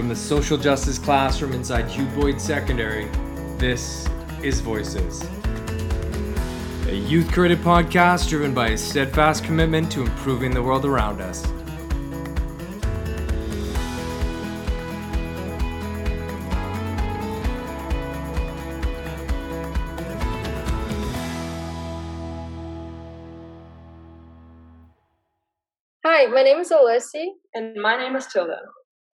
From the social justice classroom inside Hugh Boyd Secondary, this is Voices. A youth created podcast driven by a steadfast commitment to improving the world around us. Hi, my name is Alessi, And my name is Tilda.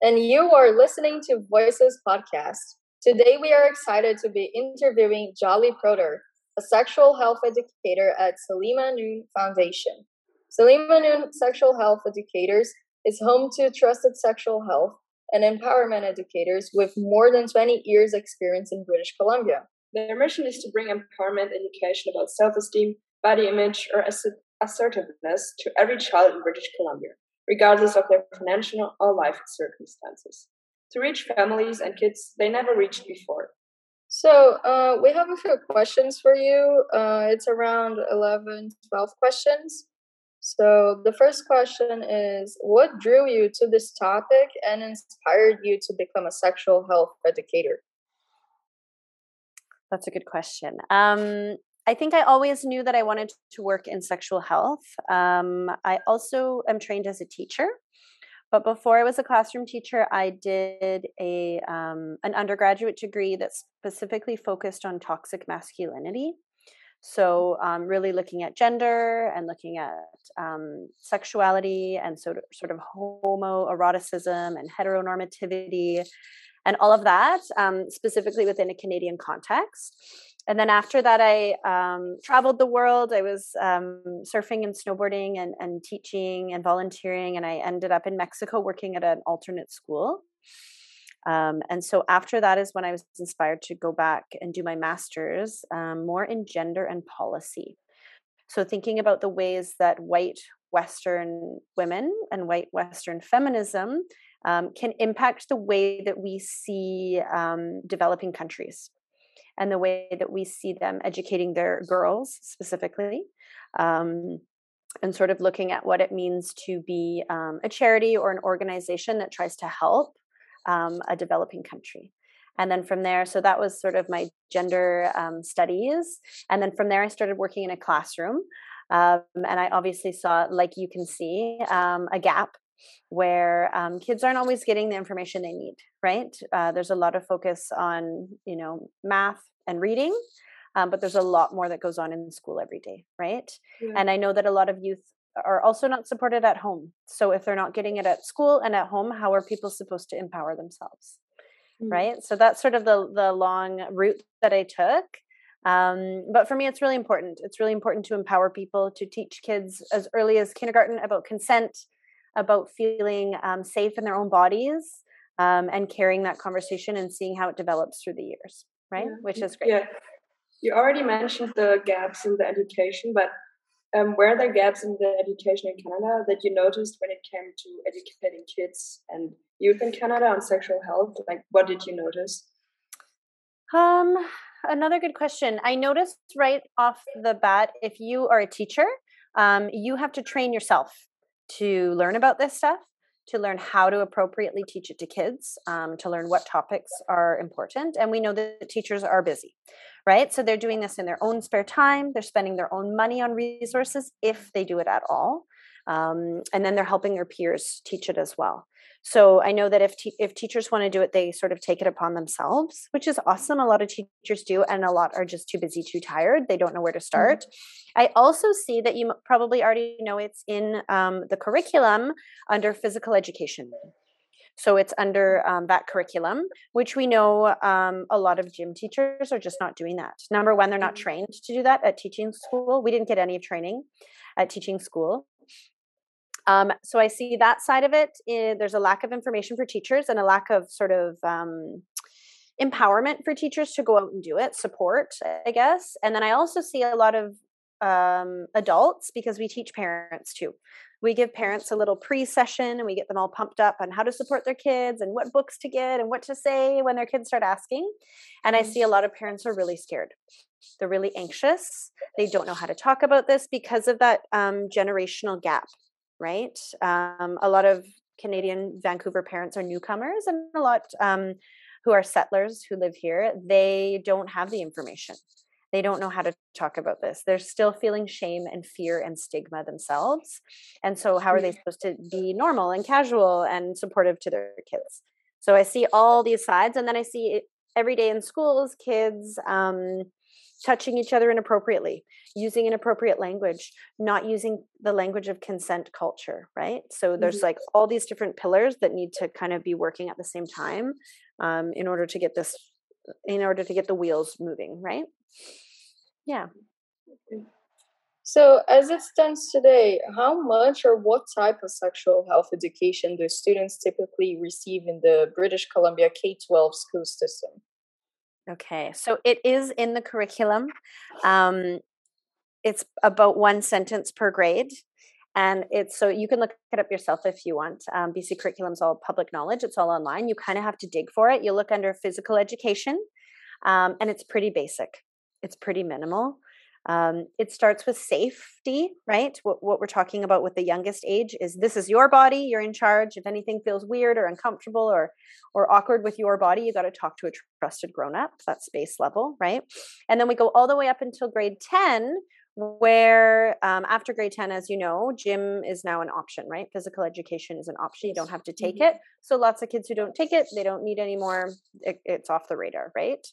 And you are listening to Voices Podcast. Today, we are excited to be interviewing Julie Prodor, a sexual health educator at Salema Noon Foundation. Salema Noon Sexual Health Educators is home to trusted sexual health and empowerment educators with more than 20 years' experience in British Columbia. Their mission is to bring empowerment education about self esteem, body image, or assertiveness to every child in British Columbia, regardless of their financial or life circumstances, to reach families and kids they never reached before. So, uh, we have a few questions for you. Uh, it's around 11, 12 questions. So, the first question is What drew you to this topic and inspired you to become a sexual health educator? That's a good question. Um, I think I always knew that I wanted to work in sexual health. Um, I also am trained as a teacher, but before I was a classroom teacher, I did a um, an undergraduate degree that specifically focused on toxic masculinity. So, um, really looking at gender and looking at um, sexuality and sort of, sort of homoeroticism and heteronormativity and all of that, um, specifically within a Canadian context. And then after that, I um, traveled the world. I was um, surfing and snowboarding and, and teaching and volunteering. And I ended up in Mexico working at an alternate school. Um, and so after that is when I was inspired to go back and do my master's um, more in gender and policy. So thinking about the ways that white Western women and white Western feminism um, can impact the way that we see um, developing countries and the way that we see them educating their girls specifically. Um, and sort of looking at what it means to be um, a charity or an organization that tries to help um, a developing country. And then from there, so that was sort of my gender um, studies. And then from there, I started working in a classroom. Um, and I obviously saw, like you can see, um, a gap where um, kids aren't always getting the information they need right uh, there's a lot of focus on you know math and reading um, but there's a lot more that goes on in school every day right Yeah. and i know that a lot of youth are also not supported at home so if they're not getting it at school and at home how are people supposed to empower themselves Mm. right so that's sort of the the long route that i took um, but for me it's really important it's really important to empower people to teach kids as early as kindergarten about consent about feeling um, safe in their own bodies um, and carrying that conversation and seeing how it develops through the years right Yeah. which is great Yeah. You already mentioned the gaps in the education, but um, were there gaps in the education in Canada that you noticed when it came to educating kids and youth in Canada on sexual health? Like, what did you notice? Um, another good question. I noticed right off the bat, if you are a teacher, um, you have to train yourself to learn about this stuff, to learn how to appropriately teach it to kids, um, to learn what topics are important. And we know that teachers are busy, right? So they're doing this in their own spare time. They're spending their own money on resources if they do it at all. Um, and then they're helping their peers teach it as well. So I know that if te- if teachers want to do it, they sort of take it upon themselves, which is awesome. A lot of teachers do, and a lot are just too busy, too tired. They don't know where to start. I also see that you probably already know it's in um, the curriculum under physical education. So it's under um, that curriculum, which we know um, a lot of gym teachers are just not doing that. Number one, they're not trained to do that at teaching school. We didn't get any training at teaching school. Um, so I see that side of it. eh, there's a lack of information for teachers and a lack of sort of um, empowerment for teachers to go out and do it, support, I guess. And then I also see a lot of um, adults because we teach parents too. We give parents a little pre session and we get them all pumped up on how to support their kids and what books to get and what to say when their kids start asking. And I see a lot of parents are really scared. They're really anxious. They don't know how to talk about this because of that um, generational gap, right? Um, a lot of Canadian Vancouver parents are newcomers, and a lot um, who are settlers who live here, they don't have the information. They don't know how to talk about this. They're still feeling shame and fear and stigma themselves. And so, how are they supposed to be normal and casual and supportive to their kids? So, I see all these sides, and then I see every day in schools kids um, touching each other inappropriately, using inappropriate language, not using the language of consent culture, right? So there's mm-hmm. like all these different pillars that need to kind of be working at the same time um, in order to get this, in order to get the wheels moving, right? Yeah. So, as it stands today, how much or what type of sexual health education do students typically receive in the British Columbia K 12 school system? Okay, so it is in the curriculum. Um, it's about one sentence per grade. And it's so you can look it up yourself if you want. Um, BC curriculum's all public knowledge, it's all online. You kind of have to dig for it. You look under physical education, um, and it's pretty basic, it's pretty minimal. Um, it starts with safety, right? What, what we're talking about with the youngest age is this is your body, you're in charge. If anything feels weird or uncomfortable or or awkward with your body, you got to talk to a trusted grown up. That's base level, right? And then we go all the way up until grade 10, where um, after grade 10 as you know gym is now an option right? Physical education is an option. You don't have to take mm-hmm. it. So lots of kids who don't take it they don't need anymore it, it's off the radar right?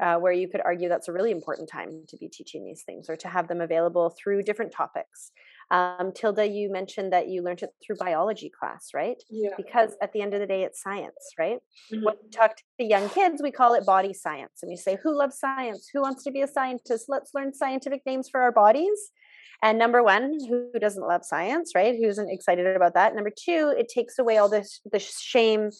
Uh, where you could argue that's a really important time to be teaching these things or to have them available through different topics um, Tilda, you mentioned that you learned it through biology class, right? Yeah. Because at the end of the day, it's science, right? Mm-hmm. When we talk to the young kids, we call it body science. And we say, who loves science? Who wants to be a scientist? Let's learn scientific names for our bodies. And number one, who doesn't love science, right? Who isn't excited about that? Number two, it takes away all this the shame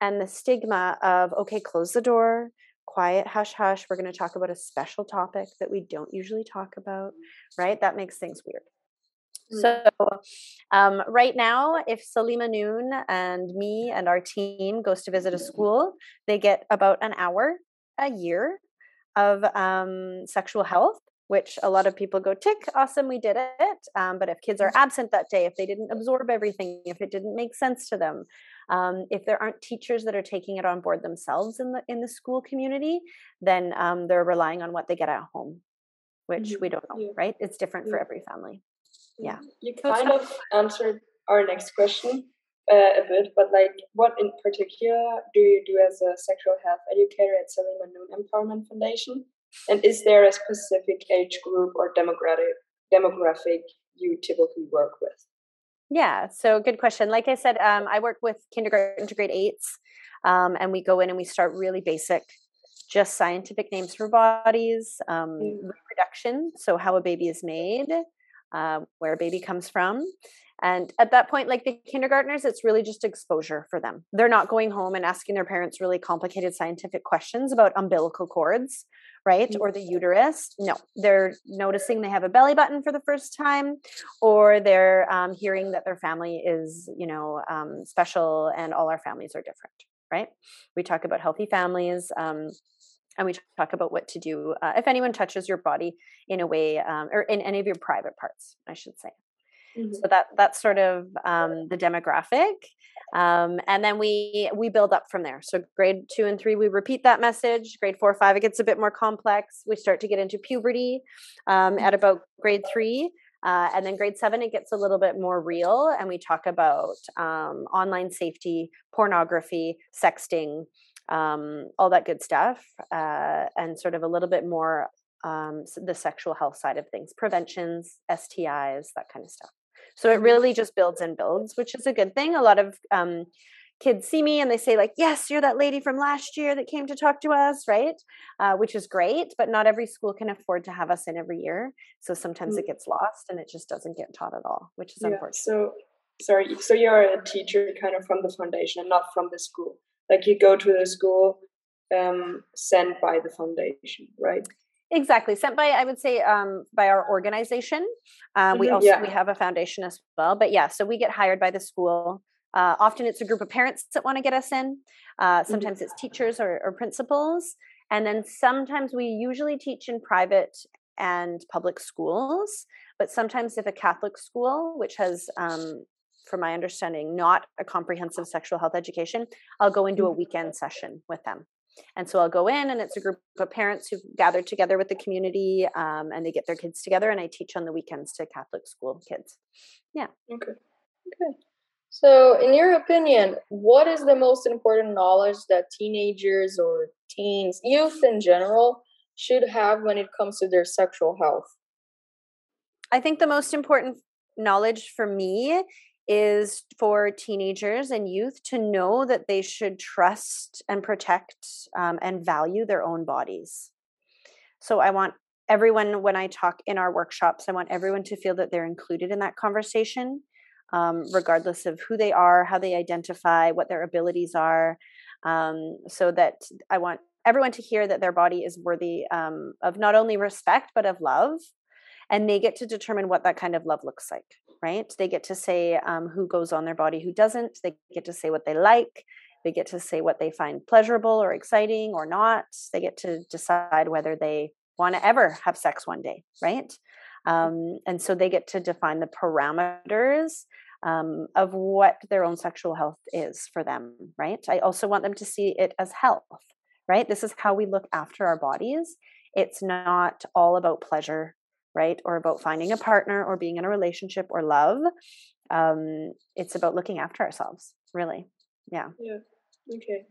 and the stigma of okay, close the door, quiet, hush, hush. We're going to talk about a special topic that we don't usually talk about, right? That makes things weird. So, um, right now, if Salema Noon and me and our team goes to visit a school, they get about an hour a year of um, sexual health, which a lot of people go, tick, awesome, we did it. Um, but if kids are absent that day, if they didn't absorb everything, if it didn't make sense to them, um, if there aren't teachers that are taking it on board themselves in the in the school community, then um, they're relying on what they get at home, which mm-hmm. we don't know, yeah. right? It's different yeah. for every family yeah. You kind of answered our next question uh, a bit but like what in particular do you do as a sexual health educator at salema noon empowerment foundation? And is there a specific age group or demographic demographic you typically work with? Yeah so good question. Like i said um, i work with kindergarten to grade eights um, and we go in and we start really basic just scientific names for bodies um, mm. reproduction so how a baby is made uh, where a baby comes from. And at that point, like the kindergartners, it's really just exposure for them. They're not going home and asking their parents really complicated scientific questions about umbilical cords, right? Mm-hmm. Or the uterus. No, they're noticing they have a belly button for the first time, or they're um, hearing that their family is, you know, um, special and all our families are different, right? We talk about healthy families. Um, and we talk about what to do uh, if anyone touches your body in a way um, or in any of your private parts i should say. Mm-hmm. so that that's sort of um, the demographic um, and then we we build up from there. So grade two and three we repeat that message. Grade four five it gets a bit more complex. We start to get into puberty um, at about grade three uh, and then grade seven, it gets a little bit more real, and we talk about um, online safety, pornography, sexting, um, all that good stuff, uh, and sort of a little bit more um, the sexual health side of things, preventions, STIs, that kind of stuff. So it mm-hmm. really just builds and builds, which is a good thing. A lot of um, kids see me and they say like, "Yes, you're that lady from last year that came to talk to us," right? Uh, which is great, but not every school can afford to have us in every year. So sometimes mm-hmm. it gets lost and it just doesn't get taught at all, which is yeah, unfortunate. So sorry, so you're a teacher kind of from the foundation and not from the school like you go to the school um, sent by the foundation, right? Exactly, sent by I would say um, by our organization. Uh, we mm-hmm, also yeah. we have a foundation as well, but yeah, so we get hired by the school. Uh, often it's a group of parents that want to get us in. Uh, mm-hmm. sometimes mm-hmm. it's teachers or, or principals, and then sometimes we usually teach in private and public schools. But sometimes if a Catholic school, which has um, from my understanding, not a comprehensive sexual health education, I'll go into a mm-hmm. weekend session with them. And so I'll go in, and it's a group of parents who've gathered together with the community, um, and they get their kids together, and I teach on the weekends to Catholic school kids. Yeah. Okay. Okay. So, in your opinion, what is the most important knowledge that teenagers or teens, youth in general, should have when it comes to their sexual health? I think the most important knowledge for me is for teenagers and youth to know that they should trust and protect um, and value their own bodies. So I want everyone, when I talk in our workshops, I want everyone to feel that they're included in that conversation, um, regardless of who they are, how they identify, what their abilities are. Um, so that I want everyone to hear that their body is worthy um, of not only respect, but of love and they get to determine what that kind of love looks like right? They get to say um, who goes on their body who doesn't. They get to say what they like. They get to say what they find pleasurable or exciting or not. They get to decide whether they want to ever have sex one day right? Um, and so they get to define the parameters um, of what their own sexual health is for them right? I also want them to see it as health right? This is how we look after our bodies. It's not all about pleasure right? Or about finding a partner or being in a relationship or love. Um, it's about looking after ourselves, really. Yeah. Yeah. Okay.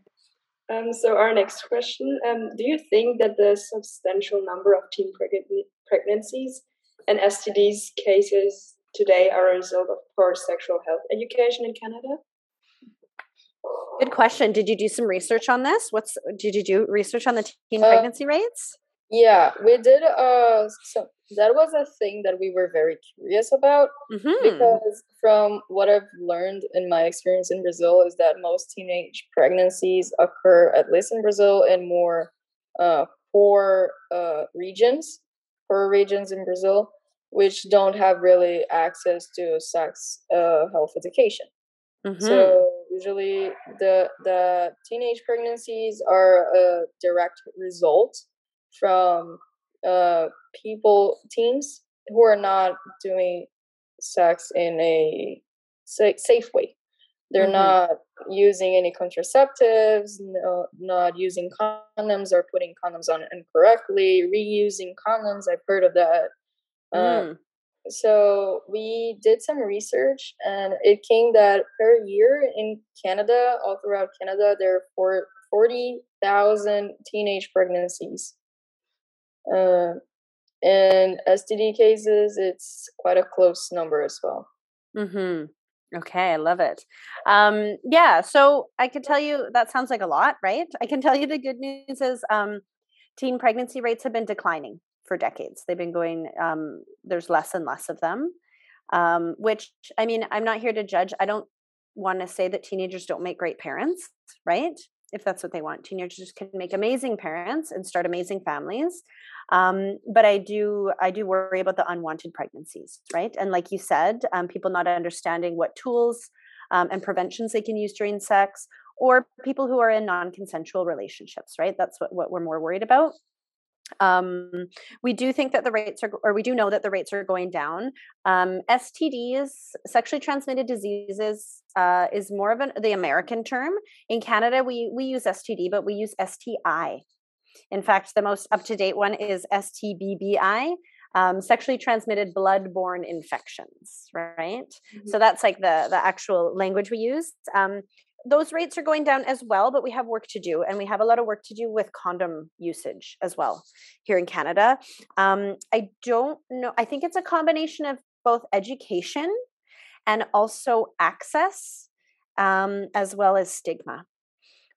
Um, so our next question: um, Do you think that the substantial number of teen preg- pregnancies and STDs cases today are a result of poor sexual health education in Canada? Good question. Did you do some research on this? What's did you do research on the teen uh, pregnancy rates? Yeah, we did. Uh, so that was a thing that we were very curious about mm-hmm. because from what I've learned in my experience in Brazil is that most teenage pregnancies occur, at least in Brazil, in more uh, poor uh, regions, poor regions in Brazil, which don't have really access to sex uh, health education. Mm-hmm. So usually the the teenage pregnancies are a direct result from uh, people, teens who are not doing sex in a safe way. They're mm-hmm. not using any contraceptives, no, not using condoms or putting condoms on incorrectly, reusing condoms. I've heard of that. Uh, mm. Uh, so we did some research, and it came that per year in Canada, all throughout Canada, there are 40,000 teenage pregnancies. Uh, and STD cases, it's quite a close number as well. Hmm. Okay, I love it. Um, yeah, so I can tell you that sounds like a lot, right? I can tell you the good news is um, teen pregnancy rates have been declining for decades. They've been going. Um, there's less and less of them. Um, which I mean, I'm not here to judge. I don't want to say that teenagers don't make great parents, right? If that's what they want. Teenagers can make amazing parents and start amazing families. Um, but I do I do worry about the unwanted pregnancies, right? And like you said, um, people not understanding what tools um, and preventions they can use during sex, or people who are in non-consensual relationships, right? That's what, what we're more worried about um, we do think that the rates are or we do know that the rates are going down. Um, stds sexually transmitted diseases uh, is more of an the american term. In canada we we use std but we use sti in fact the most up-to-date one is stbbi um, sexually transmitted blood-borne infections right? Mm-hmm. so that's like the the actual language we use. Um, those rates are going down as well, but we have work to do, and we have a lot of work to do with condom usage as well here in Canada. Um, I don't know. I think it's a combination of both education and also access, um, as well as stigma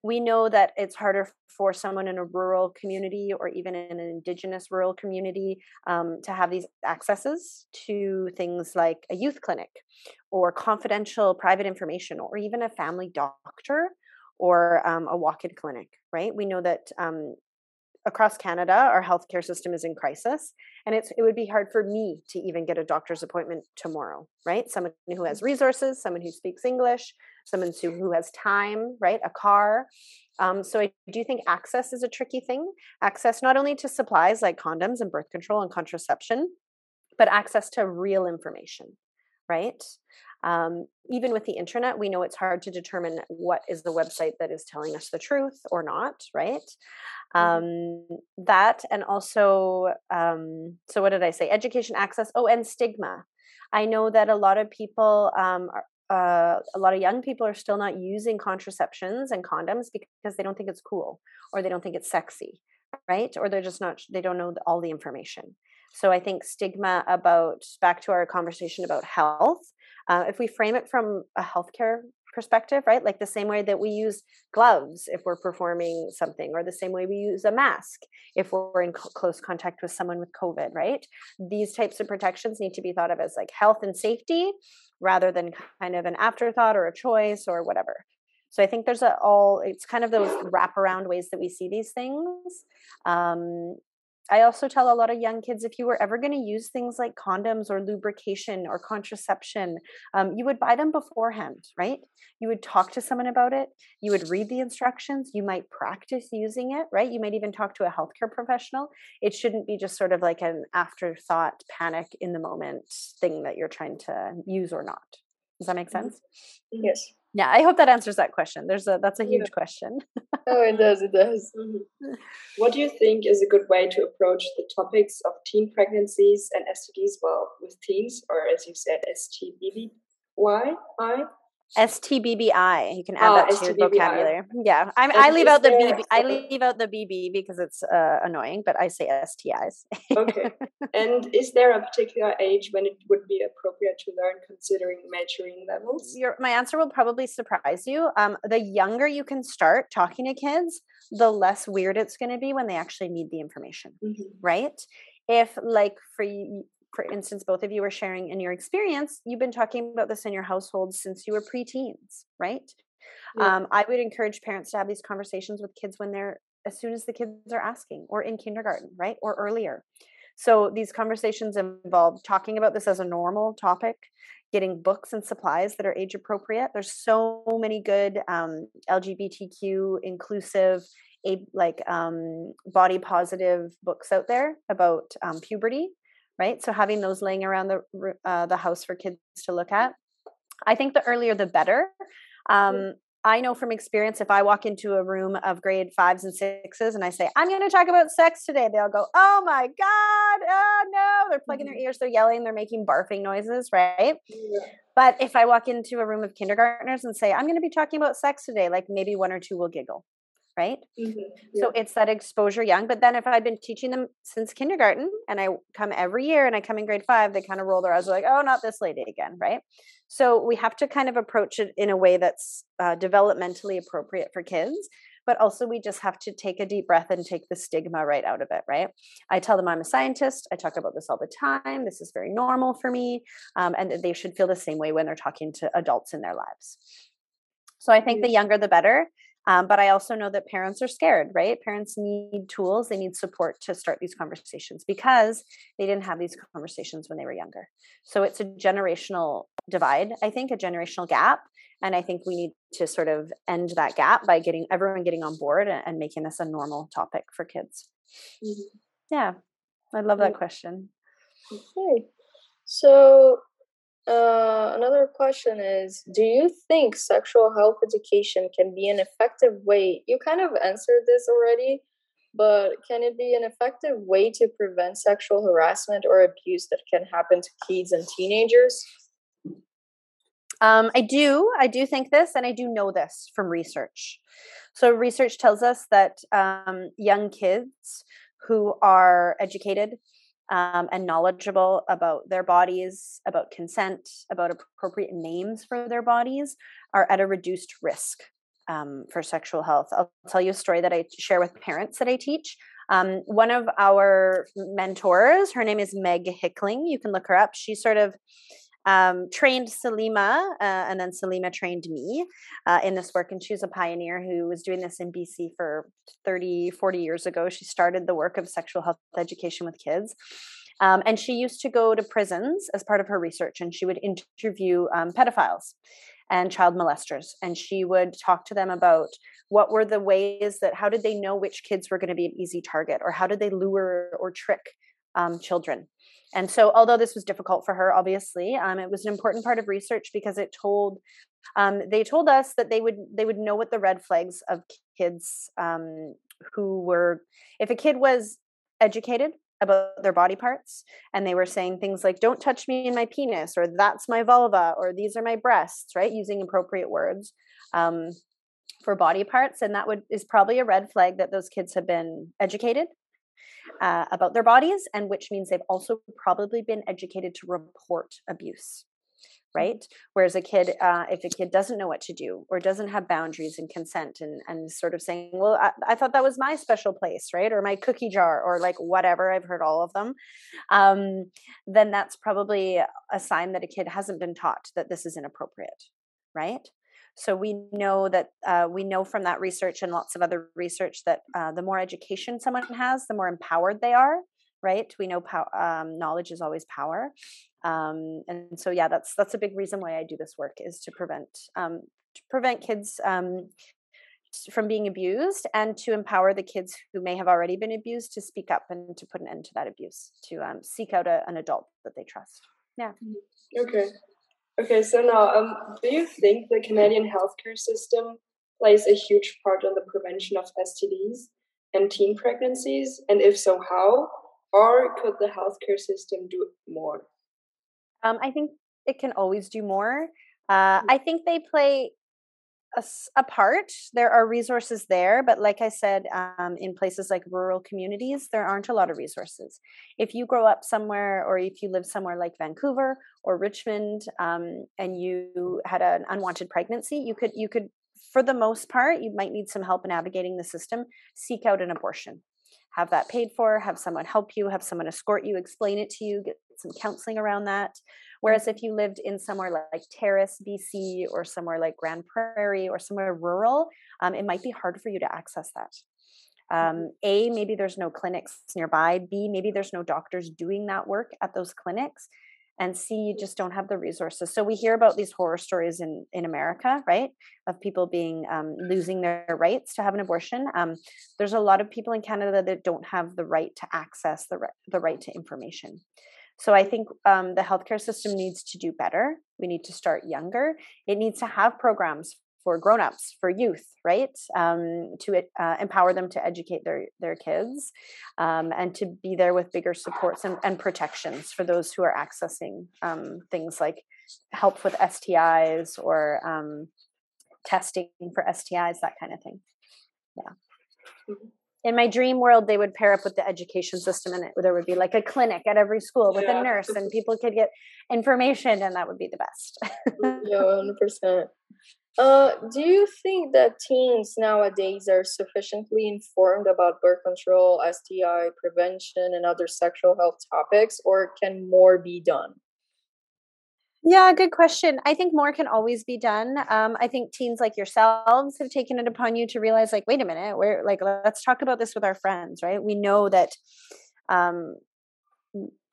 we know that it's harder for someone in a rural community or even in an indigenous rural community um, to have these accesses to things like a youth clinic or confidential private information or even a family doctor or um, a walk-in clinic right we know that um, across Canada, our healthcare system is in crisis, and it's it would be hard for me to even get a doctor's appointment tomorrow, right? Someone who has resources, someone who speaks English, someone who, who has time, right? A car. Um, so I do think access is a tricky thing. Access not only to supplies like condoms and birth control and contraception, but access to real information, right? Um, even with the internet, we know it's hard to determine what is the website that is telling us the truth or not, right? Mm-hmm. Um, that and also, um, so what did I say? Education access. Oh, and stigma. I know that a lot of people um, are, uh, a lot of young people are still not using contraceptions and condoms because they don't think it's cool or they don't think it's sexy right? Or they're just not they don't know all the information. So i think stigma about back to our conversation about health uh, if we frame it from a healthcare perspective right like the same way that we use gloves if we're performing something or the same way we use a mask if we're in close contact with someone with covid right these types of protections need to be thought of as like health and safety rather than kind of an afterthought or a choice or whatever so I think there's a all it's kind of those wraparound ways that we see these things. Um, I also tell a lot of young kids if you were ever going to use things like condoms or lubrication or contraception, um, you would buy them beforehand, right? You would talk to someone about it. You would read the instructions. You might practice using it, right? You might even talk to a healthcare professional. It shouldn't be just sort of like an afterthought, panic in the moment thing that you're trying to use or not. Does that make mm-hmm. sense? Yes yeah i hope that answers that question there's a that's a huge yeah. question oh it does it does mm-hmm. what do you think is a good way to approach the topics of teen pregnancies and stds well with teens or as you said stbby i STBBI. You can add oh, that to STBBI. your vocabulary. Yeah, I, I leave out the BB. I leave out the BB because it's uh, annoying, but I say STIs. okay. And is there a particular age when it would be appropriate to learn, considering maturing levels? Your, my answer will probably surprise you. Um, the younger you can start talking to kids, the less weird it's going to be when they actually need the information. Mm-hmm. Right? If like for you, for instance, both of you are sharing in your experience, you've been talking about this in your household since you were preteens, right? Yeah. Um, I would encourage parents to have these conversations with kids when they're as soon as the kids are asking, or in kindergarten, right, or earlier. So these conversations involve talking about this as a normal topic, getting books and supplies that are age appropriate. There's so many good um, LGBTQ inclusive, a, like um, body positive books out there about um, puberty right? So having those laying around the uh, the house for kids to look at. I think the earlier the better. Um, I know from experience, if I walk into a room of grade fives and sixes and I say, I'm going to talk about sex today, they'll go, Oh my God, oh no. They're plugging their mm-hmm. ears, they're yelling, they're making barfing noises, right? Yeah. But if I walk into a room of kindergartners and say, I'm going to be talking about sex today, like maybe one or two will giggle right? Mm-hmm. Yeah. So it's that exposure young. But then if I've been teaching them since kindergarten and I come every year and I come in grade five, they kind of roll their eyes like, oh, not this lady again, right? So we have to kind of approach it in a way that's uh, developmentally appropriate for kids. But also, we just have to take a deep breath and take the stigma right out of it, right? I tell them I'm a scientist. I talk about this all the time. This is very normal for me. Um, and they should feel the same way when they're talking to adults in their lives. So I think the younger the better. Um, but I also know that parents are scared, right? Parents need tools, they need support to start these conversations because they didn't have these conversations when they were younger. So it's a generational divide, I think, a generational gap. And I think we need to sort of end that gap by getting everyone getting on board and, and making this a normal topic for kids. Mm-hmm. Yeah, I love that question. Okay. So uh, another question is Do you think sexual health education can be an effective way? You kind of answered this already, but can it be an effective way to prevent sexual harassment or abuse that can happen to kids and teenagers? Um, I do. I do think this, and I do know this from research. So, research tells us that um, young kids who are educated um, and knowledgeable about their bodies, about consent, about appropriate names for their bodies, are at a reduced risk um, for sexual health. I'll tell you a story that I share with parents that I teach. Um, one of our mentors, her name is Meg Hickling. You can look her up. She sort of um, trained Salema, uh, and then Salema trained me uh, in this work. And she's a pioneer who was doing this in BC for 30, 40 years ago. She started the work of sexual health education with kids. Um, and she used to go to prisons as part of her research, and she would interview um, pedophiles and child molesters. And she would talk to them about what were the ways that, how did they know which kids were going to be an easy target, or how did they lure or trick um, children. And so, although this was difficult for her, obviously, um, it was an important part of research because it told um, they told us that they would they would know what the red flags of kids um, who were if a kid was educated about their body parts and they were saying things like don't touch me in my penis or that's my vulva or these are my breasts right using appropriate words um, for body parts and that would is probably a red flag that those kids have been educated uh, about their bodies and which means they've also probably been educated to report abuse right? Whereas a kid uh, if a kid doesn't know what to do or doesn't have boundaries and consent and, and sort of saying well I, I thought that was my special place right? Or my cookie jar or like whatever i've heard all of them um, then that's probably a sign that a kid hasn't been taught that this is inappropriate right so we know that uh, we know from that research and lots of other research that uh, the more education someone has the more empowered they are right? We know pow- um, knowledge is always power. Um, and so yeah that's that's a big reason why i do this work is to prevent um, to prevent kids um, from being abused and to empower the kids who may have already been abused to speak up and to put an end to that abuse to um, seek out a, an adult that they trust. Yeah. Okay okay so now um, do you think the canadian healthcare system plays a huge part in the prevention of stds and teen pregnancies and if so how or could the healthcare system do more um, I think it can always do more. Uh, mm. I think they play a, a. There are resources there, but like I said, um, in places like rural communities, there aren't a lot of resources. If you grow up somewhere, or if you live somewhere like Vancouver or Richmond, um, and you had an unwanted pregnancy, you could you could, for the most part, you might need some help navigating the system. Seek out an abortion have that paid for, have someone help you, have someone escort you, explain it to you, get some counseling around that. Whereas if you lived in somewhere like Terrace, BC, or somewhere like Grande Prairie, or somewhere rural, um, it might be hard for you to access that. Mm-hmm. Um, a, maybe there's no clinics nearby. B, maybe there's no doctors doing that work at those clinics and C, you just don't have the resources. So we hear about these horror stories in in America, right, of people being um, losing their rights to have an abortion. Um, there's a lot of people in Canada that don't have the right to access the the right to information. So I think um, the healthcare system needs to do better. We need to start younger. It needs to have programs for grown-ups for youth right um, to uh, empower them to educate their their kids um, and to be there with bigger supports and, and protections for those who are accessing um, things like help with stis or um, testing for stis that kind of thing yeah mm-hmm. In my dream world they would pair up with the education system and it, there would be like a clinic at every school with yeah. a nurse and people could get information and that would be the best yeah 100% uh, do you think that teens nowadays are sufficiently informed about birth control, STI prevention, and other sexual health topics, or can more be done? Yeah, good question. I think more can always be done. Um, I think teens like yourselves have taken it upon you to realize, like, wait a minute, we're like, let's talk about this with our friends, right? We know that um,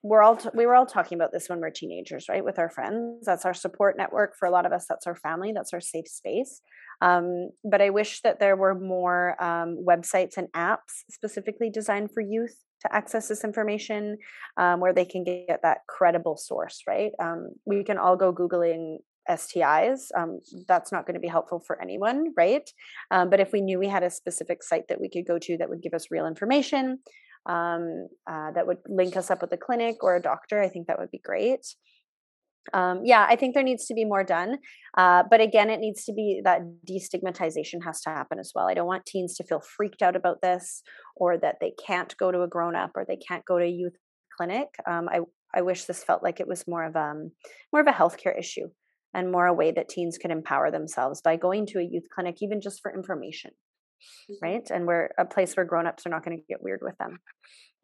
we're all t- we were all talking about this when we're teenagers right with our friends. That's our support network for a lot of us. That's our family. That's our safe space. Um, but i wish that there were more um, websites and apps specifically designed for youth to access this information um, where they can get that credible source right? Um, we can all go googling STIs. Um, that's not going to be helpful for anyone, right? Um, but if we knew we had a specific site that we could go to that would give us real information, um, uh, that would link us up with a clinic or a doctor, I think that would be great. Um, yeah, I think there needs to be more done. Uh, but again, it needs to be that destigmatization has to happen as well. I don't want teens to feel freaked out about this or that they can't go to a grown up or they can't go to a youth clinic. Um, I, I wish this felt like it was more of um more of a healthcare issue and more a way that teens could empower themselves by going to a youth clinic, even just for information. Mm-hmm. right? And we're a place where grown-ups are not going to get weird with them.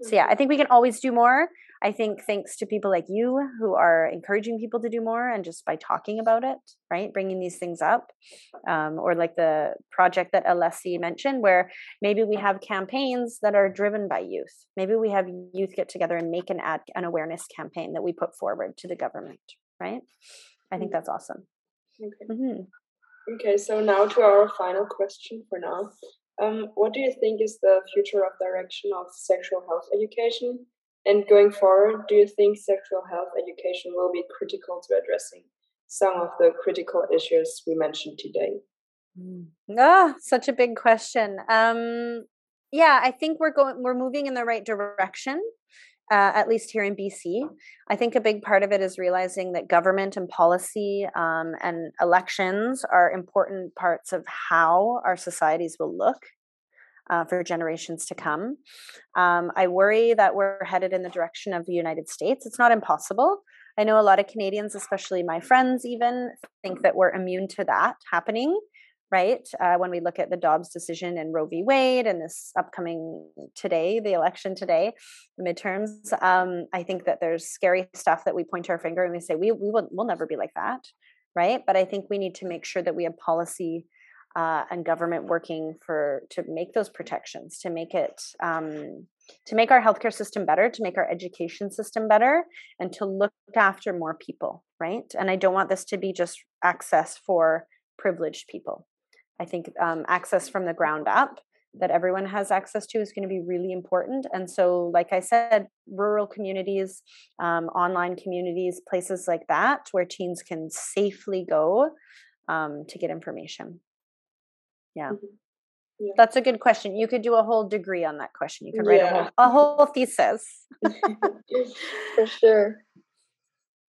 So yeah, I think we can always do more. I think thanks to people like you who are encouraging people to do more and just by talking about it, right? Bringing these things up. Um, or like the project that Alessi mentioned, where maybe we have campaigns that are driven by youth. Maybe we have youth get together and make an ad, an awareness campaign that we put forward to the government, right? I think mm-hmm. that's awesome. Okay. Mm-hmm. Okay, so now to our final question for now. Um, what do you think is the future of direction of sexual health education? And going forward, do you think sexual health education will be critical to addressing some of the critical issues we mentioned today? Mm. Ah, such a big question. Um, yeah, I think we're going, we're moving in the right direction. Uh, at least here in BC. I think a big part of it is realizing that government and policy um, and elections are important parts of how our societies will look uh, for generations to come. Um, I worry that we're headed in the direction of the United States. It's not impossible. I know a lot of Canadians, especially my friends, even think that we're immune to that happening right? Uh, when we look at the Dobbs decision and Roe v. Wade and this upcoming today, the election today, the midterms, um, I think that there's scary stuff that we point our finger and we say we we will we'll never be like that, right? But I think we need to make sure that we have policy uh, and government working for to make those protections, to make it. Um, to make our healthcare system better, to make our education system better, and to look after more people, right? And I don't want this to be just access for privileged people. I think um, access from the ground up that everyone has access to is going to be really important. And so, like I said, rural communities, um, online communities, places like that, where teens can safely go um, to get information. Yeah. Mm-hmm. Yeah. That's a good question. You could do a whole degree on that question. You could write yeah. a, whole, a whole thesis. For sure.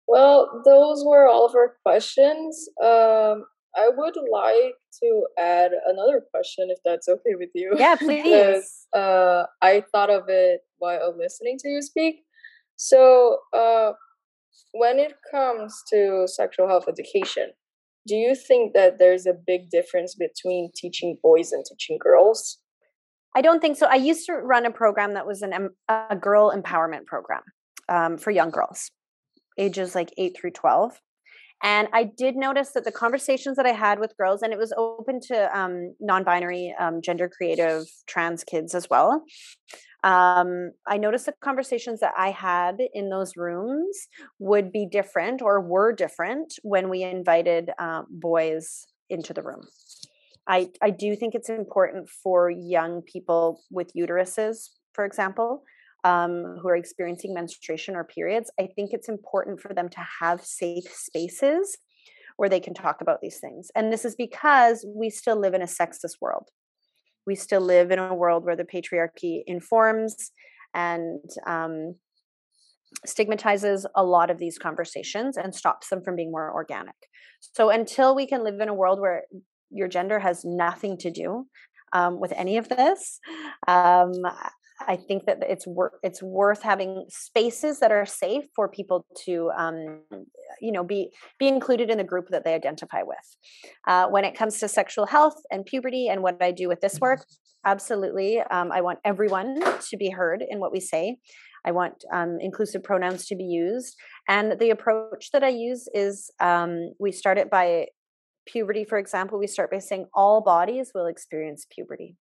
Well, those were all of our questions. Um, I would like to add another question, if that's okay with you. Yeah, please. because, uh, I thought of it while listening to you speak. So, uh, when it comes to sexual health education, do you think that there's a big difference between teaching boys and teaching girls? I don't think so. I used to run a program that was an a girl empowerment program um, for young girls, ages like eight through twelve. And I did notice that the conversations that I had with girls, and it was open to um, non binary, um, gender creative, trans kids as well. Um, I noticed the conversations that I had in those rooms would be different or were different when we invited uh, boys into the room. I, I do think it's important for young people with uteruses, for example, um, who are experiencing menstruation or periods, I think it's important for them to have safe spaces where they can talk about these things. And this is because we still live in a sexist world. We still live in a world where the patriarchy informs and um, stigmatizes a lot of these conversations and stops them from being more organic. So until we can live in a world where your gender has nothing to do um, with any of this, um, I think that it's worth it's worth having spaces that are safe for people to, um, you know, be be included in the group that they identify with. Uh, when it comes to sexual health and puberty and what I do with this work, absolutely, um, I want everyone to be heard in what we say. I want um, inclusive pronouns to be used, and the approach that I use is um, we start it by puberty. For example, we start by saying all bodies will experience puberty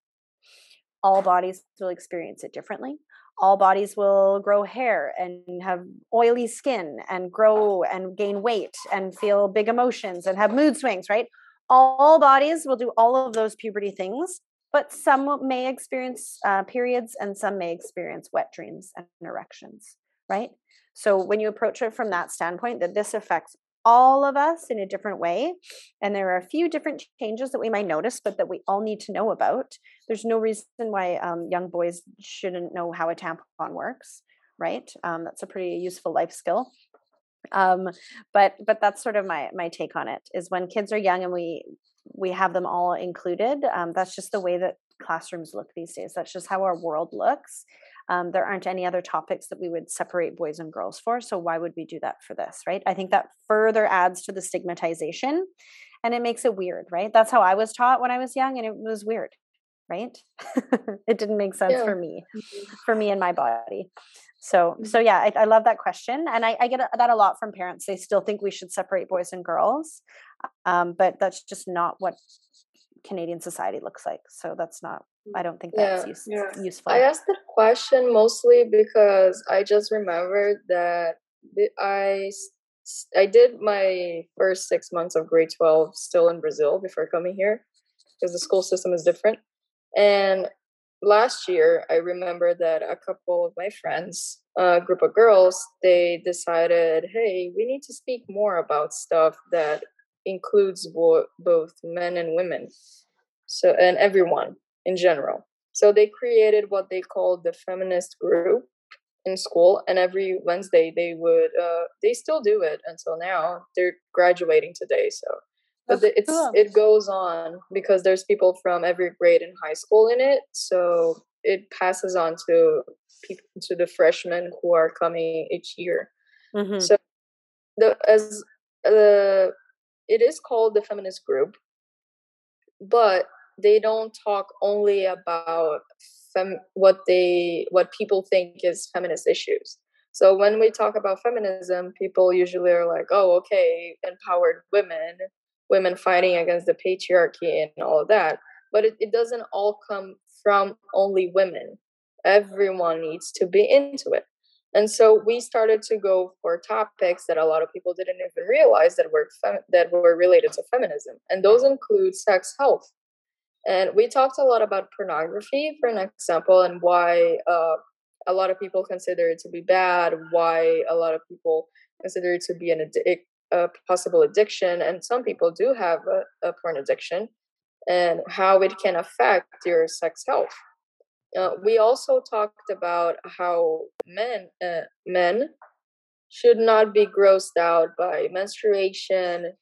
all bodies will experience it differently. All bodies will grow hair and have oily skin and grow and gain weight and feel big emotions and have mood swings, right? All bodies will do all of those puberty things, but some may experience uh, periods and some may experience wet dreams and erections, right? So when you approach it from that standpoint, that this affects all of us in a different way. And there are a few different changes that we might notice, but that we all need to know about. There's no reason why um, young boys shouldn't know how a tampon works, right? Um, that's a pretty useful life skill. Um, but but that's sort of my my take on it is when kids are young and we we have them all included. Um, that's just the way that classrooms look these days. That's just how our world looks. Um, there aren't any other topics that we would separate boys and girls for. So why would we do that for this, right? I think that further adds to the stigmatization and it makes it weird, right? That's how I was taught when I was young and it was weird, right? it didn't make sense yeah. for me, for me and my body. So, so mm-hmm. yeah, I, I love that question, and I, I, get that a lot from parents. They still think we should separate boys and girls, um, but that's just not what Canadian society looks like. So that's not Mm, I don't think that's yeah, use, yeah. useful. I asked that question mostly because I just remembered that I I did my first six months of grade twelve still in Brazil before coming here because the school system is different, and last year, I remember that a couple of my friends, a group of girls, they decided, hey, we need to speak more about stuff that includes bo- both men and women, so and everyone in general. So they created what they called the feminist group in school, and every Wednesday they would, uh, they still do it until now. They're graduating today, so but the, it's cool. it goes on because there's people from every grade in high school in it so it passes on to people to the freshmen who are coming each year mm-hmm. so the as the uh, it is called the feminist group but they don't talk only about fem- what they what people think is feminist issues. So when we talk about feminism people usually are like oh okay empowered women women fighting against the patriarchy and all of that. But it, it doesn't all come from only women. Everyone needs to be into it. And so we started to go for topics that a lot of people didn't even realize that were fem- that were related to feminism. And those include sex health and we talked a lot about pornography for an example and why uh, a lot of people consider it to be bad why a lot of people consider it to be an a possible addiction, and some people do have a, a porn addiction, and how it can affect your sex health. Uh, we also talked about how men uh, men should not be grossed out by menstruation.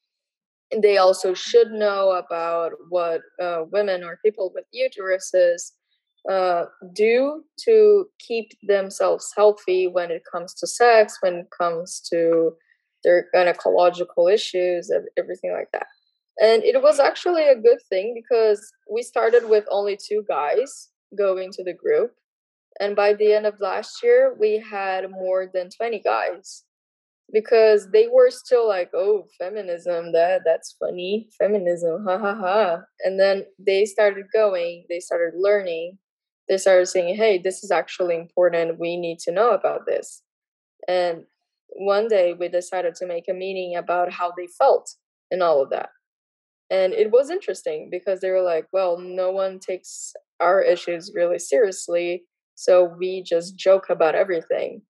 They also should know about what uh, women or people with uteruses uh, do to keep themselves healthy when it comes to sex, when it comes to their gynecological issues, and everything like that. And it was actually a good thing because we started with only two guys going to the group. And by the end of last year, we had more than 20 guys because they were still like, oh, feminism, that that's funny. Feminism, ha ha ha. And then they started going, they started learning, they started saying, hey, this is actually important. We need to know about this. And one day we decided to make a meeting about how they felt and all of that. And it was interesting because they were like, well, no one takes our issues really seriously. So we just joke about everything.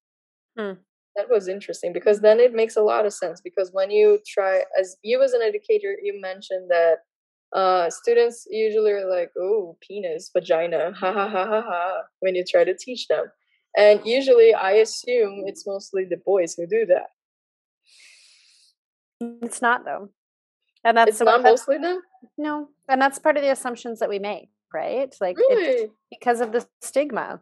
Hmm. That was interesting because then it makes a lot of sense. Because when you try, as you as an educator, you mentioned that uh, students usually are like, oh, penis, vagina, ha ha ha ha ha, when you try to teach them. And usually I assume it's mostly the boys who do that. It's not though. And that's it's not mostly them? No. And that's part of the assumptions that we make, right? Like really? because of the stigma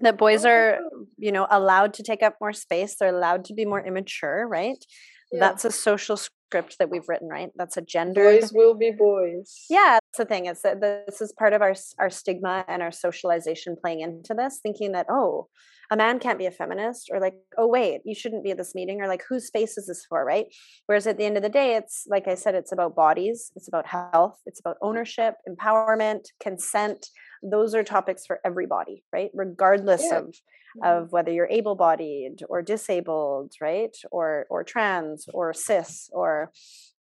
that boys oh. are, oh. you know, allowed to take up more space, they're allowed to be more immature, right? Yeah. That's a social script that we've written, right? That's a gender. Boys will be boys. Yeah, that's the thing. It's that this is part of our our stigma and our socialization playing into this, thinking that oh, a man can't be a feminist, or like oh wait, you shouldn't be at this meeting, or like whose space is this for, right? Whereas at the end of the day, it's like I said, it's about bodies, it's about health, it's about ownership, empowerment, consent. Those are topics for everybody, right? Regardless yeah. of mm-hmm. of whether you're able-bodied or disabled right or or trans or cis or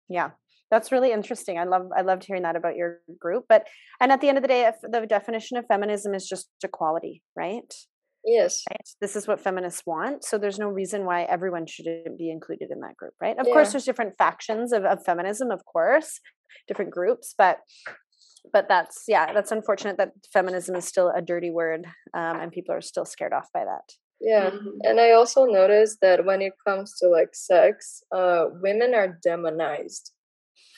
yeah that's really interesting i love i loved hearing that about your group but and at the end of the day the definition of feminism is just equality right yes right? this is what feminists want so there's no reason why everyone shouldn't be included in that group right of yeah. course there's different factions of, of feminism of course different groups but but that's yeah that's unfortunate that feminism is still a dirty word um, and people are still scared off by that yeah mm-hmm. and i also noticed that when it comes to like sex uh women are demonized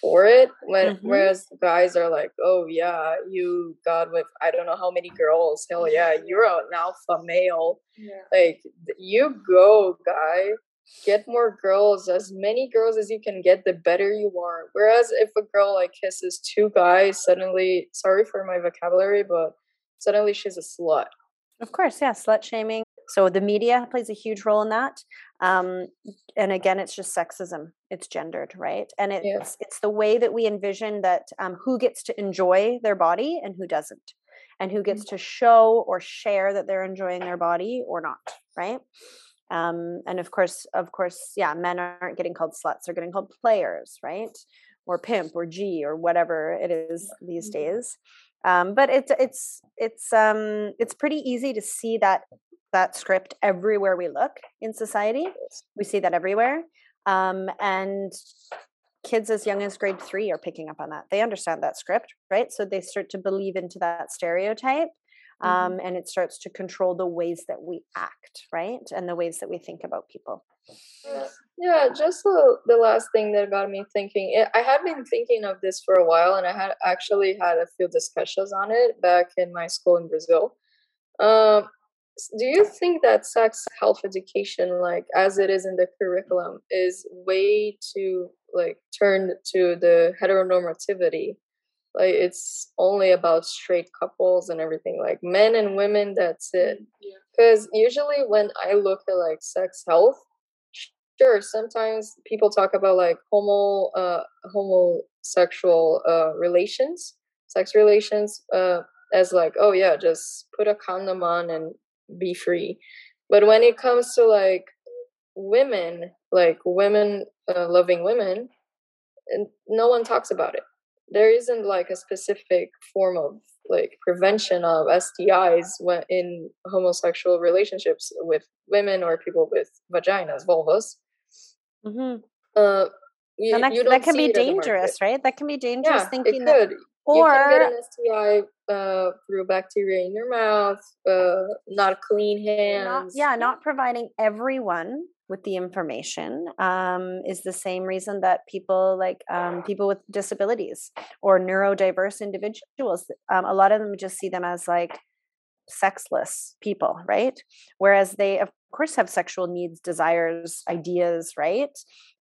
for it when mm-hmm. whereas guys are like oh yeah you got with i don't know how many girls hell yeah you're an alpha male. Yeah. like you go guy get more girls as many girls as you can get the better you are. Whereas if a girl like kisses two guys suddenly sorry for my vocabulary but suddenly she's a slut. Of course yeah slut shaming. So the media plays a huge role in that um, and again it's just sexism it's gendered right and it's yeah. it's the way that we envision that um, who gets to enjoy their body and who doesn't and who gets mm-hmm. to show or share that they're enjoying their body or not right um, and of course of course yeah men aren't getting called sluts they're getting called players right or pimp or g or whatever it is these mm-hmm. days Um, but it's it's it's um it's pretty easy to see that that script everywhere we look in society. We see that everywhere. Um, and kids as young as grade three are picking up on that. They understand that script, right? So they start to believe into that stereotype. Um, mm-hmm. and it starts to control the ways that we act, right? And the ways that we think about people. Yeah, just the, the last thing that got me thinking. Eh, I had been thinking of this for a while, and I had actually had a few discussions on it back in my school in Brazil. Um, do you think that sex health education like as it is in the curriculum is way too like turned to the heteronormativity like it's only about straight couples and everything like men and women that's it because mm, yeah. usually when i look at like sex health sure sometimes people talk about like homo uh homosexual uh relations sex relations uh as like oh yeah just put a condom on and be free but when it comes to like women like women uh, loving women and no one talks about it there isn't like a specific form of like prevention of STIs when in homosexual relationships with women or people with vaginas, vulvas. Mm-hmm. Uh, you, and that, that can be dangerous, right? That can be dangerous yeah, thinking it could. that or you can get an STI uh, through bacteria in your mouth, uh, not clean hands. Not, yeah, not providing everyone with the information um, is the same reason that people like um, people with disabilities or neurodiverse individuals, um, a lot of them just see them as like sexless people, right? Whereas they, of course, have sexual needs, desires, ideas, right?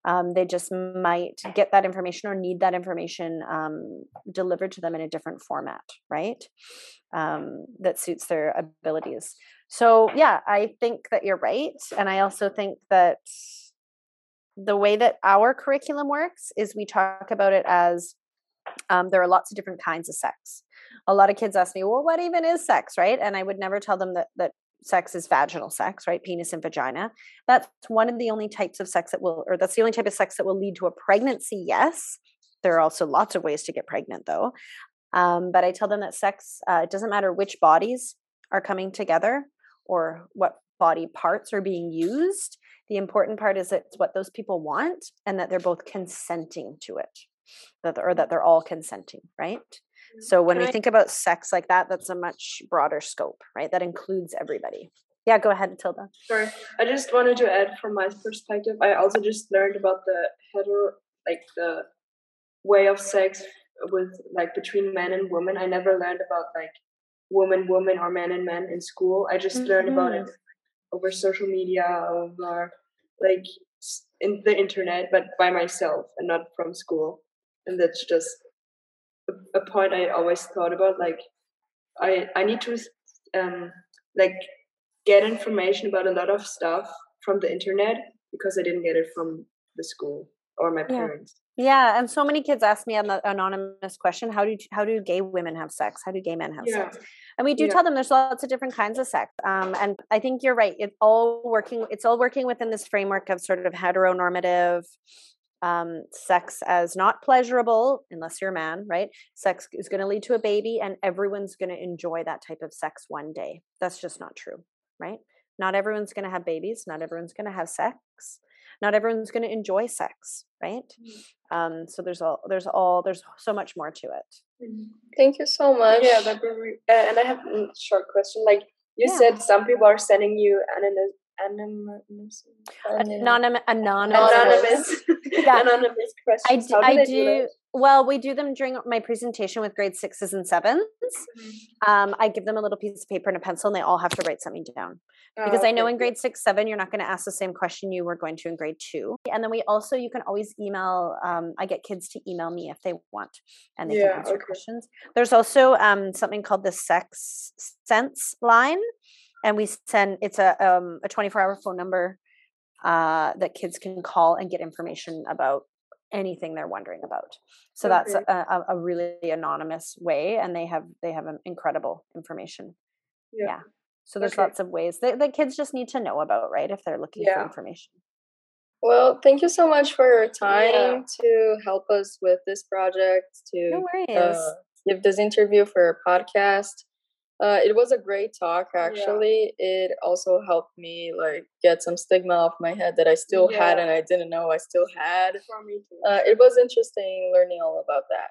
Um, they just might get that information or need that information um, delivered to them in a different format, right? Um, that suits their abilities. So, yeah, I think that you're right. And I also think that the way that our curriculum works is we talk about it as um, there are lots of different kinds of sex. A lot of kids ask me, well, what even is sex, right? And I would never tell them that, that sex is vaginal sex, right? Penis and vagina. That's one of the only types of sex that will, or that's the only type of sex that will lead to a pregnancy, yes. There are also lots of ways to get pregnant, though. Um, but I tell them that sex, uh, it doesn't matter which bodies are coming together or what body parts are being used. The important part is it's what those people want and that they're both consenting to it, that or that they're all consenting, right? Mm, so when Can we I... think about sex like that, that's a much broader scope, right? That includes everybody. Yeah, go ahead, Tilda. Sorry, I just wanted to add from my perspective. I also just learned about the hetero, like the way of sex with like between men and women. I never learned about like woman woman or man and man in school i just mm-hmm. learned about it mm-hmm. over social media over like in the internet but by myself and not from school and that's just a, a point i always thought about like i i need to um like get information about a lot of stuff from the internet because i didn't get it from the school or my parents yeah, and so many kids ask me an anonymous question: How do how do gay women have sex? How do gay men have yeah. sex? And we do yeah. tell them there's lots of different kinds of sex. Um, and I think you're right. It's all working. It's all working within this framework of sort of heteronormative um, sex as not pleasurable unless you're a man, right? Sex is going to lead to a baby, and everyone's going to enjoy that type of sex one day. That's just not true, right? Not everyone's going to have babies. Not everyone's going to have sex not everyone's going to enjoy sex right mm-hmm. um so there's all there's all there's so much more to it mm-hmm. thank you so much yeah that would be, uh, and i have a short question like you yeah. said some people are sending you anonymous anonymous anonymous anonymous, yeah. anonymous questions. I do, I do well, we do them during my presentation with grade sixes and 7s mm-hmm. um, I give them a little piece of paper and a pencil, and they all have to write something down. Oh, because okay. I know in grade six, seven, you're not going to ask the same question you were going to in grade two. And then we also, you can always email, um, I get kids to email me if they want and they yeah, can answer okay. questions. There's also um, something called the Sex Sense line. And we send, it's a, um, a 24 hour phone number uh, that kids can call and get information about anything they're wondering about so okay. that's a, a, really anonymous way and they have they have incredible information yeah, yeah. so there's okay. lots of ways that the kids just need to know about right if they're looking yeah. for information well thank you so much for your time yeah. to help us with this project to no. Uh, give this interview for a podcast. Uh, it was a great talk. Actually, yeah. it also helped me like get some stigma off my head that I still yeah. had and I didn't know I still had. Uh, it was interesting learning all about that.